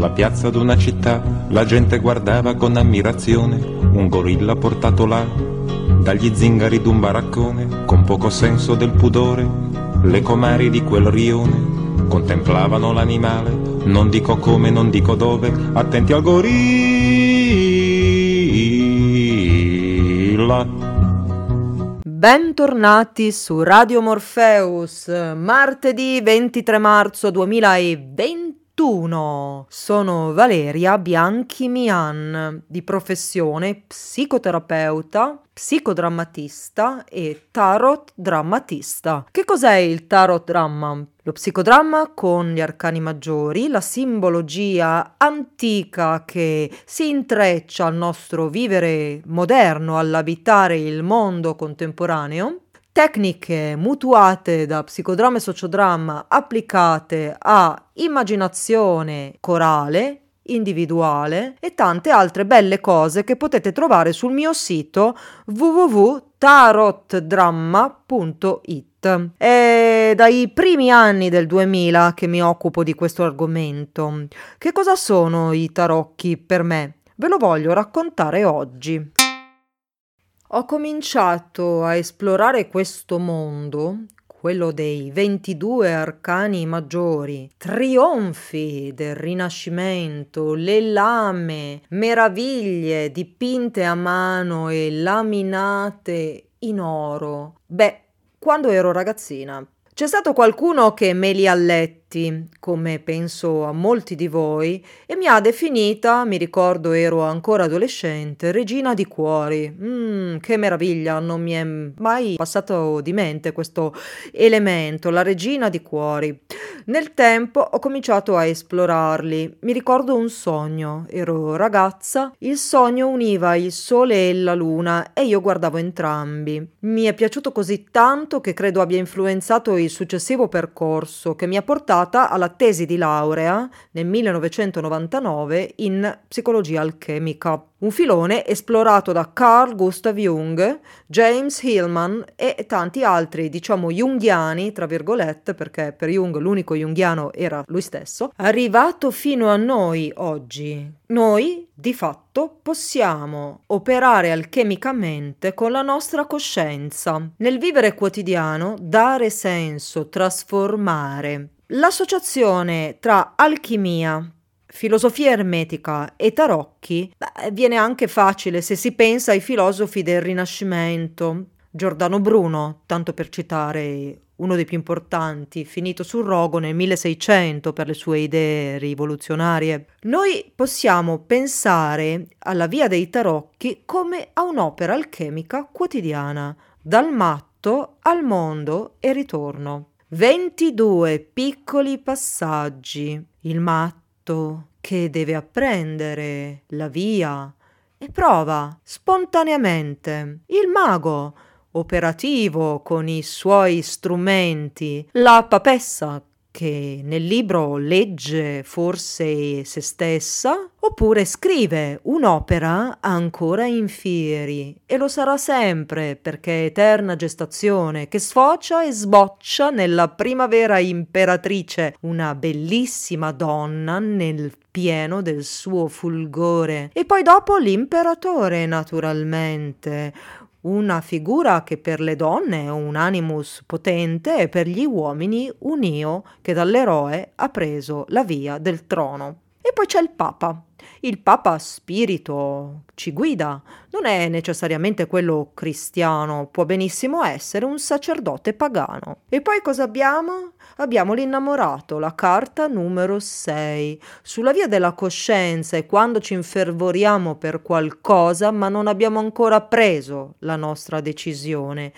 Sulla piazza d'una città la gente guardava con ammirazione un gorilla portato là dagli zingari d'un baraccone con poco senso del pudore. Le comari di quel rione contemplavano l'animale, non dico come, non dico dove, attenti al gorilla. Bentornati su Radio Morpheus, martedì 23 marzo 2020 21. Sono Valeria Bianchi Mian, di professione psicoterapeuta, psicodrammatista e tarot drammatista. Che cos'è il tarot dramma? Lo psicodramma con gli arcani maggiori, la simbologia antica che si intreccia al nostro vivere moderno, all'abitare il mondo contemporaneo, tecniche mutuate da psicodramma e sociodramma applicate a immaginazione corale, individuale e tante altre belle cose che potete trovare sul mio sito www.tarotdramma.it. È dai primi anni del 2000 che mi occupo di questo argomento. Che cosa sono i tarocchi per me? Ve lo voglio raccontare oggi. Ho cominciato a esplorare questo mondo, quello dei 22 arcani maggiori, trionfi del Rinascimento, le lame, meraviglie dipinte a mano e laminate in oro. Beh, quando ero ragazzina. C'è stato qualcuno che me li ha letti Giolitti, come penso a molti di voi, e mi ha definita, mi ricordo ero ancora adolescente, regina di cuori. Mmm, che meraviglia, non mi è mai passato di mente questo elemento, la regina di cuori. Nel tempo ho cominciato a esplorarli. Mi ricordo un sogno, ero ragazza, il sogno univa il sole e la luna e io guardavo entrambi. Mi è piaciuto così tanto che credo abbia influenzato il successivo percorso che mi ha portato dedicata alla tesi di laurea nel 1999 in psicologia alchemica un filone esplorato da Carl Gustav Jung, James Hillman e tanti altri, diciamo, junghiani, tra virgolette, perché per Jung l'unico junghiano era lui stesso, arrivato fino a noi oggi. Noi, di fatto, possiamo operare alchemicamente con la nostra coscienza. Nel vivere quotidiano, dare senso, trasformare. L'associazione tra alchimia, filosofia ermetica e tarocchi beh, viene anche facile se si pensa ai filosofi del Rinascimento. Giordano Bruno, tanto per citare uno dei più importanti, finito sul rogo nel 1600 per le sue idee rivoluzionarie. Noi possiamo pensare alla via dei tarocchi come a un'opera alchemica quotidiana, dal matto al mondo e ritorno. 22 piccoli passaggi. Il matto che deve apprendere la via e prova spontaneamente. Il mago, operativo con i suoi strumenti, la papessa che nel libro legge forse se stessa, oppure scrive un'opera ancora in fieri e lo sarà sempre perché è eterna gestazione che sfocia e sboccia nella primavera imperatrice, una bellissima donna nel pieno del suo fulgore. E poi dopo l'imperatore naturalmente una figura che per le donne è un animus potente e per gli uomini un io che dall'eroe ha preso la via del trono. E poi c'è il Papa. Il Papa spirito ci guida, non è necessariamente quello cristiano, può benissimo essere un sacerdote pagano. E poi cosa abbiamo? Abbiamo l'innamorato, la carta numero 6, sulla via della coscienza e quando ci infervoriamo per qualcosa ma non abbiamo ancora preso la nostra decisione.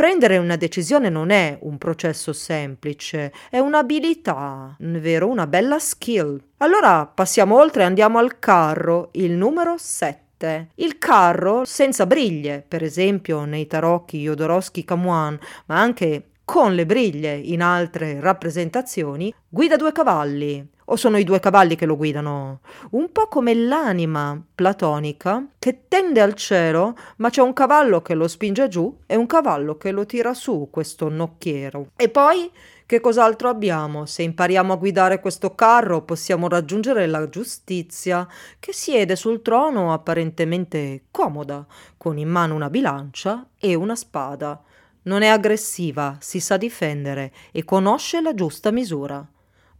Prendere una decisione non è un processo semplice, è un'abilità, vero? Una bella skill. Allora passiamo oltre e andiamo al carro, il numero 7. Il carro senza briglie, per esempio nei tarocchi Jodorowsky Camuan, ma anche con le briglie in altre rappresentazioni, guida due cavalli, o sono i due cavalli che lo guidano? Un po' come l'anima platonica che tende al cielo, ma c'è un cavallo che lo spinge giù e un cavallo che lo tira su, questo nocchiero. E poi Che cos'altro abbiamo? Se impariamo a guidare questo carro possiamo raggiungere la giustizia, che siede sul trono apparentemente comoda, con in mano una bilancia e una spada. Non è aggressiva, si sa difendere e conosce la giusta misura.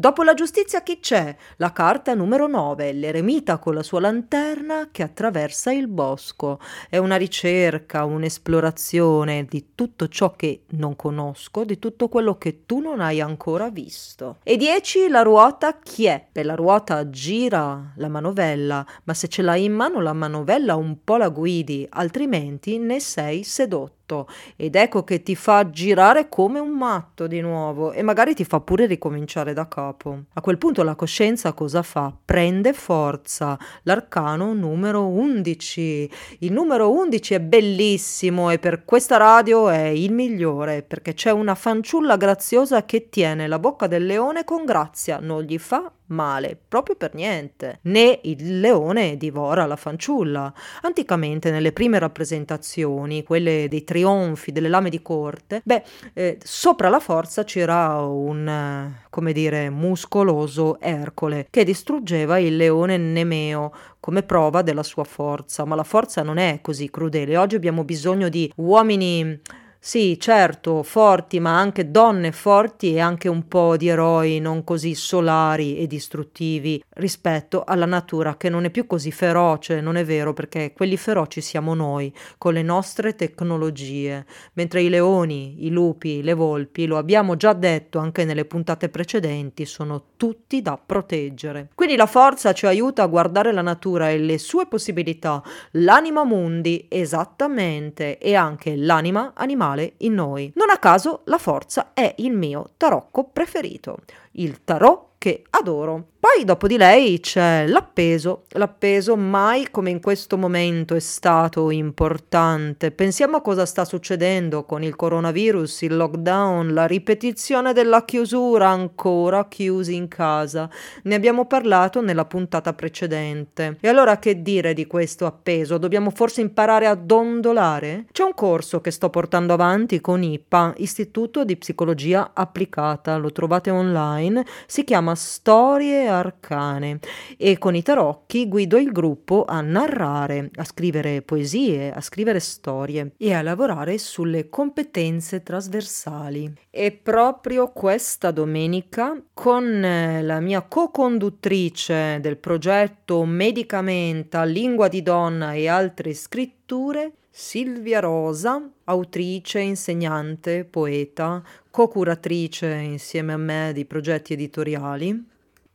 Dopo la giustizia chi c'è? La carta numero 9, l'eremita con la sua lanterna che attraversa il bosco. È una ricerca, un'esplorazione di tutto ciò che non conosco, di tutto quello che tu non hai ancora visto. E 10, la ruota chi è? Per la ruota gira la manovella, ma se ce l'hai in mano la manovella un po' la guidi, altrimenti ne sei sedotto tutto ed ecco che ti fa girare come un matto di nuovo e magari ti fa pure ricominciare da capo. A quel punto la coscienza cosa fa? Prende forza. L'arcano numero 11. Il numero 11 è bellissimo e per questa radio è il migliore perché c'è una fanciulla graziosa che tiene la bocca del leone con grazia, non gli fa male, proprio per niente. Né il leone divora la fanciulla. Anticamente, nelle prime rappresentazioni, quelle dei trionfi, delle lame di corte, beh, eh, sopra la forza c'era un, come dire, muscoloso Ercole che distruggeva il leone Nemeo come prova della sua forza. Ma la forza non è così crudele. Oggi abbiamo bisogno di uomini sì, certo, forti, ma anche donne forti e anche un po' di eroi non così solari e distruttivi rispetto alla natura che non è più così feroce, non è vero, perché quelli feroci siamo noi, con le nostre tecnologie, mentre i leoni, i lupi, le volpi, lo abbiamo già detto anche nelle puntate precedenti, sono tutti da proteggere. Quindi la forza ci aiuta a guardare la natura e le sue possibilità, l'anima mundi, esattamente, e anche l'anima animale animale in noi. Non a caso la forza è il mio tarocco preferito, il tarot che adoro. Poi dopo di lei c'è l'appeso, l'appeso mai come in questo momento è stato importante. Pensiamo a cosa sta succedendo con il coronavirus, il lockdown, la ripetizione della chiusura, ancora chiusi in casa. Ne abbiamo parlato nella puntata precedente. E allora che dire di questo appeso? Dobbiamo forse imparare a dondolare? C'è un corso che sto portando avanti con IPA, Istituto di Psicologia Applicata, lo trovate online, si chiama Storie arcane e con i tarocchi guido il gruppo a narrare, a scrivere poesie, a scrivere storie e a lavorare sulle competenze trasversali. E proprio questa domenica con eh, la mia co-conduttrice del progetto Medicamenta, Lingua di Donna e altre scritture, Silvia Rosa, autrice, insegnante, poeta, co-curatrice insieme a me di progetti editoriali,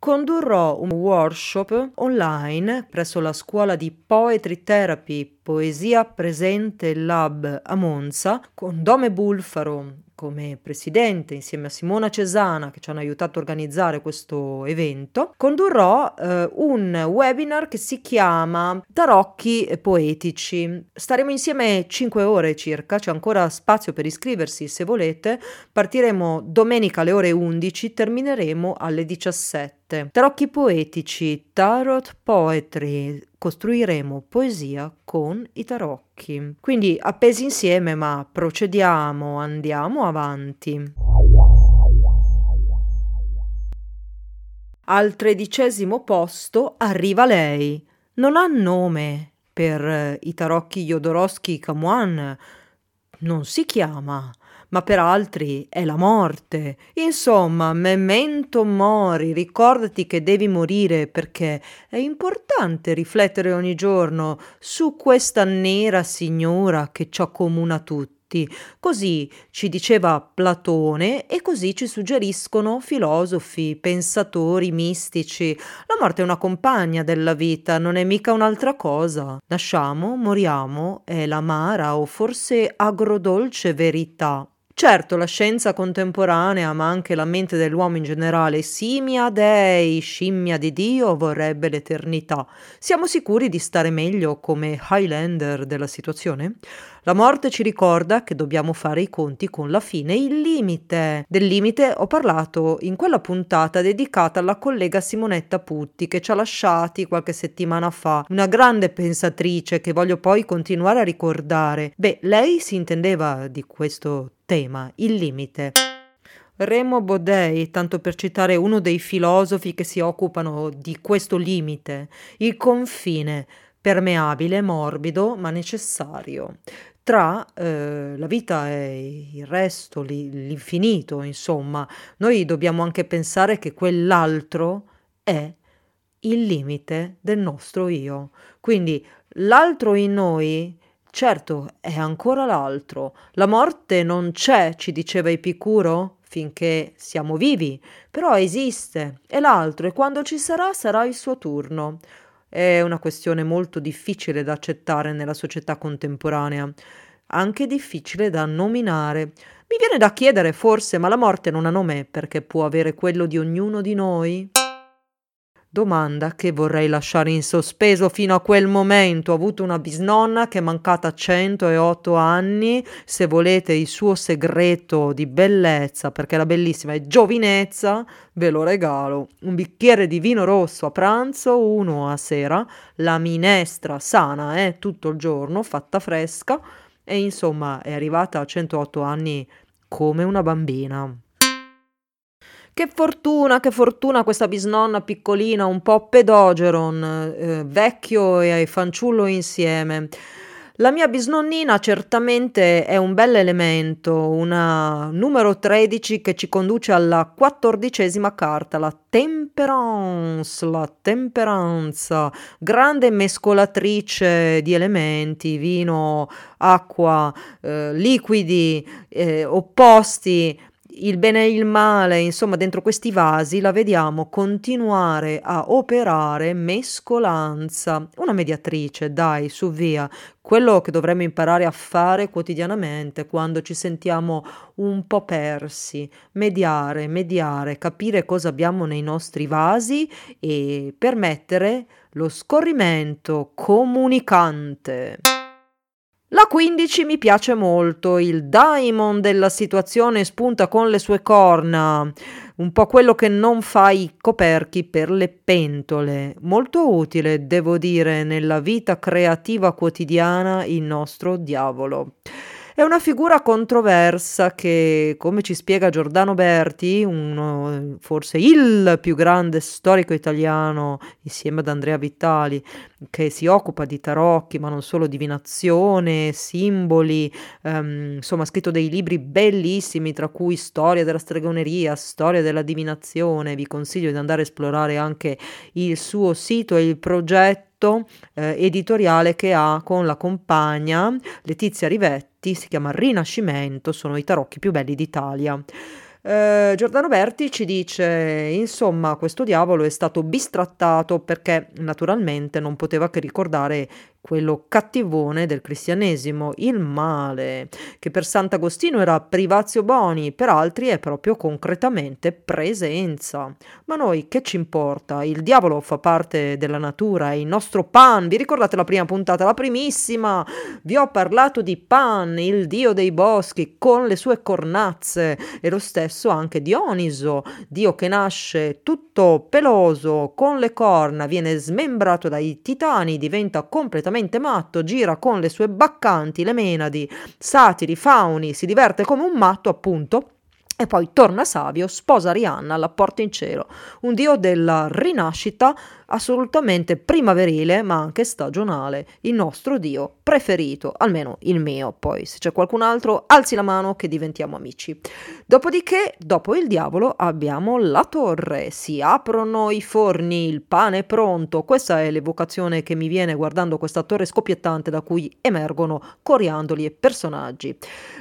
condurrò un workshop online presso la scuola di Poetry Therapy Poesia Presente Lab a Monza con Dome Bulfaro come presidente insieme a Simona Cesana che ci hanno aiutato a organizzare questo evento, condurrò eh, un webinar che si chiama Tarocchi poetici. Staremo insieme 5 ore circa, c'è ancora spazio per iscriversi se volete. Partiremo domenica alle ore 11, termineremo alle 17. Tarocchi poetici, Tarot Poetry, costruiremo poesia con i tarocchi. Quindi appesi insieme, ma procediamo, andiamo avanti. Al tredicesimo posto arriva lei. Non ha nome per i tarocchi Jodorowsky Camuan. Non si chiama ma per altri è la morte. Insomma, memento mori, ricordati che devi morire perché è importante riflettere ogni giorno su questa nera signora che ci accomuna tutti. Così ci diceva Platone e così ci suggeriscono filosofi, pensatori mistici. La morte è una compagna della vita, non è mica un'altra cosa. Nasciamo, moriamo, è l'amara o forse agrodolce verità. Certo, la scienza contemporanea, ma anche la mente dell'uomo in generale, simia dei, scimmia di Dio, vorrebbe l'eternità. Siamo sicuri di stare meglio come Highlander della situazione? La morte ci ricorda che dobbiamo fare i conti con la fine, il limite. Del limite ho parlato in quella puntata dedicata alla collega Simonetta Putti che ci ha lasciati qualche settimana fa, una grande pensatrice che voglio poi continuare a ricordare. Beh, lei si intendeva di questo tema, il limite. Remo Bodei, tanto per citare uno dei filosofi che si occupano di questo limite, il confine permeabile, morbido, ma necessario, tra eh, la vita e il resto, l'infinito, insomma. Noi dobbiamo anche pensare che quell'altro è il limite del nostro io. Quindi l'altro in noi, certo, è ancora l'altro. La morte non c'è, ci diceva Epicuro, finché siamo vivi, però esiste, è l'altro e quando ci sarà sarà il suo turno. È una questione molto difficile da accettare nella società contemporanea, anche difficile da nominare. Mi viene da chiedere forse, ma la morte non ha nome perché può avere quello di ognuno di noi? Domanda che vorrei lasciare in sospeso fino a quel momento. Ho avuto una bisnonna che è mancata 108 anni. Se volete il suo segreto di bellezza, perché la bellissima è giovinezza, ve lo regalo. Un bicchiere di vino rosso a pranzo, uno a sera, la minestra sana, eh, tutto il giorno, fatta fresca. E insomma è arrivata a 108 anni come una bambina. Che fortuna, che fortuna questa bisnonna piccolina, un po' pedogeron, eh, vecchio e fanciullo insieme. La mia bisnonnina certamente è un bel elemento, una numero 13 che ci conduce alla quattordicesima carta, la temperance, la temperanza, grande mescolatrice di elementi, vino, acqua, eh, liquidi, eh, opposti, il bene e il male, insomma, dentro questi vasi la vediamo continuare a operare mescolanza, una mediatrice, dai, su via, quello che dovremmo imparare a fare quotidianamente quando ci sentiamo un po' persi, mediare, mediare, capire cosa abbiamo nei nostri vasi e permettere lo scorrimento comunicante. La 15 mi piace molto, il daimon della situazione spunta con le sue corna, un po' quello che non fa i coperchi per le pentole. Molto utile, devo dire, nella vita creativa quotidiana il nostro diavolo. È una figura controversa che, come ci spiega Giordano Berti, uno, forse il più grande storico italiano, insieme ad Andrea Vitali, che si occupa di tarocchi, ma non solo divinazione, simboli, ehm, insomma ha scritto dei libri bellissimi, tra cui Storia della stregoneria, Storia della divinazione. Vi consiglio di andare a esplorare anche il suo sito e il progetto eh, editoriale che ha con la compagna Letizia Rivetti, si chiama Rinascimento, sono i tarocchi più belli d'Italia. Eh, Giordano Berti ci dice, insomma, questo diavolo è stato bistrattato perché naturalmente non poteva che ricordare quello cattivone del cristianesimo, il male, che per Sant'Agostino era privazio boni, per altri è proprio concretamente presenza. Ma noi che ci importa? Il diavolo fa parte della natura, è il nostro Pan. Vi ricordate la prima puntata, la primissima? Vi ho parlato di Pan, il dio dei boschi, con le sue cornazze, e lo stesso anche Dioniso, dio che nasce tutto peloso, con le corna, viene smembrato dai titani, diventa completamente completamente matto, gira con le sue baccanti, le menadi, satiri, fauni, si diverte come un matto, appunto, e poi torna savio, sposa Rihanna, la porta in cielo, un dio della rinascita assolutamente primaverile ma anche stagionale, il nostro dio preferito, almeno il mio, poi se c'è qualcun altro alzi la mano che diventiamo amici. Dopodiché, dopo il diavolo, abbiamo la torre, si aprono i forni, il pane è pronto, questa è l'evocazione che mi viene guardando questa torre scoppiettante da cui emergono coriandoli e personaggi.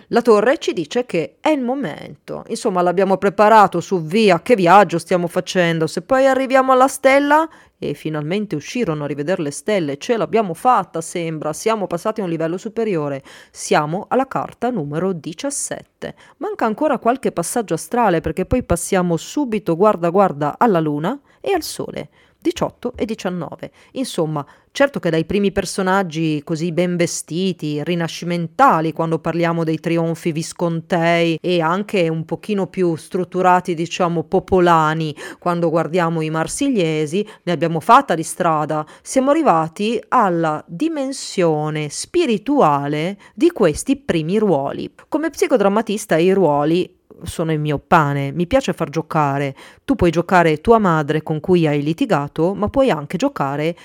La torre ci dice che è il momento, insomma l'abbiamo preparato su via, che viaggio stiamo facendo, se poi arriviamo alla stella e finalmente uscirono a rivedere le stelle. Ce l'abbiamo fatta, sembra. Siamo passati a un livello superiore. Siamo alla carta numero 17. Manca ancora qualche passaggio astrale perché poi passiamo subito guarda guarda alla luna e al sole. 18 e 19. Insomma, certo che dai primi personaggi così ben vestiti, rinascimentali, quando parliamo dei trionfi viscontei e anche un pochino più strutturati, diciamo, popolani, quando guardiamo i marsigliesi, ne abbiamo fatta di strada. Siamo arrivati alla dimensione spirituale di questi primi ruoli. Come psicodrammatista i ruoli sono il mio pane, mi piace far giocare. Tu puoi giocare tua madre con cui hai litigato, ma puoi anche giocare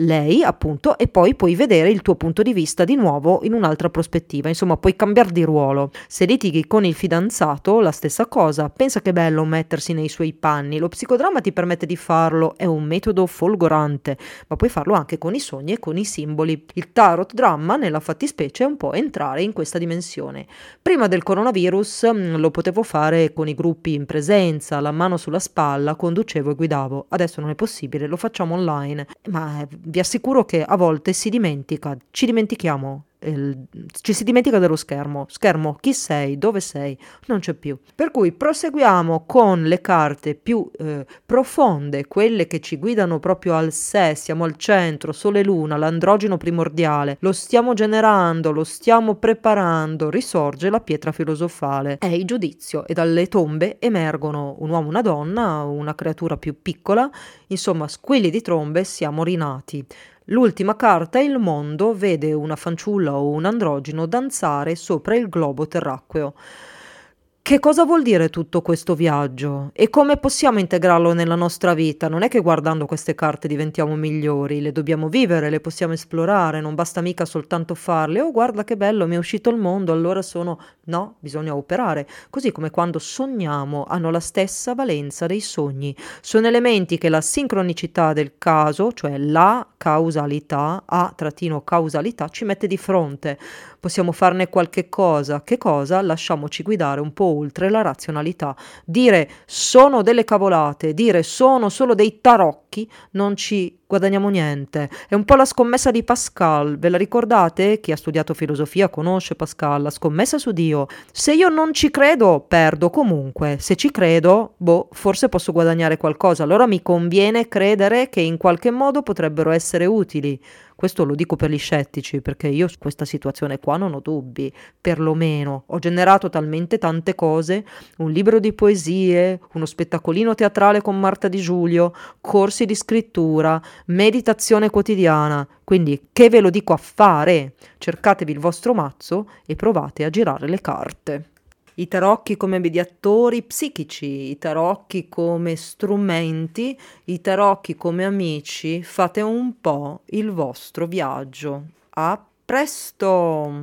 lei, appunto, e poi puoi vedere il tuo punto di vista di nuovo in un'altra prospettiva. Insomma, puoi cambiare di ruolo. Se litighi con il fidanzato, la stessa cosa. Pensa che bello mettersi nei suoi panni. Lo psicodramma ti permette di farlo, è un metodo folgorante, ma puoi farlo anche con i sogni e con i simboli. Il tarot dramma, nella fattispecie, è un po' entrare in questa dimensione. Prima del coronavirus mm, lo potevo fare con i gruppi in presenza, la mano sulla spalla, conducevo e guidavo. Adesso non è possibile, lo facciamo online. Ma vi assicuro che a volte si dimentica, ci dimentichiamo il, ci si dimentica dello schermo. Schermo, chi sei, dove sei, non c'è più. Per cui proseguiamo con le carte più eh, profonde, quelle che ci guidano proprio al sé, siamo al centro, sole e luna, l'androgeno primordiale, lo stiamo generando, lo stiamo preparando, risorge la pietra filosofale. È il giudizio e dalle tombe emergono un uomo, una donna, una creatura più piccola, insomma, squilli di trombe, siamo rinati. L'ultima carta, il mondo, vede una fanciulla o un androgeno danzare sopra il globo terracqueo. Che cosa vuol dire tutto questo viaggio e come possiamo integrarlo nella nostra vita? Non è che guardando queste carte diventiamo migliori, le dobbiamo vivere, le possiamo esplorare, non basta mica soltanto farle. Oh, guarda che bello, mi è uscito il mondo, allora sono... No, bisogna operare. Così come quando sogniamo hanno la stessa valenza dei sogni. Sono elementi che la sincronicità del caso, cioè la causalità, a-causalità, ci mette di fronte. Possiamo farne qualche cosa. Che cosa? Lasciamoci guidare un po' oltre la razionalità. Dire sono delle cavolate, dire sono solo dei tarocchi, non ci guadagniamo niente. È un po' la scommessa di Pascal, ve la ricordate? Chi ha studiato filosofia conosce Pascal, la scommessa su Dio. Se io non ci credo, perdo comunque. Se ci credo, boh, forse posso guadagnare qualcosa. Allora mi conviene credere che in qualche modo potrebbero essere utili. Questo lo dico per gli scettici, perché io su questa situazione qua non ho dubbi, perlomeno. Ho generato talmente tante cose, un libro di poesie, uno spettacolino teatrale con Marta Di Giulio, corsi di scrittura, meditazione quotidiana. Quindi che ve lo dico a fare? Cercatevi il vostro mazzo e provate a girare le carte i tarocchi come mediatori psichici, i tarocchi come strumenti, i tarocchi come amici, fate un po' il vostro viaggio. A presto!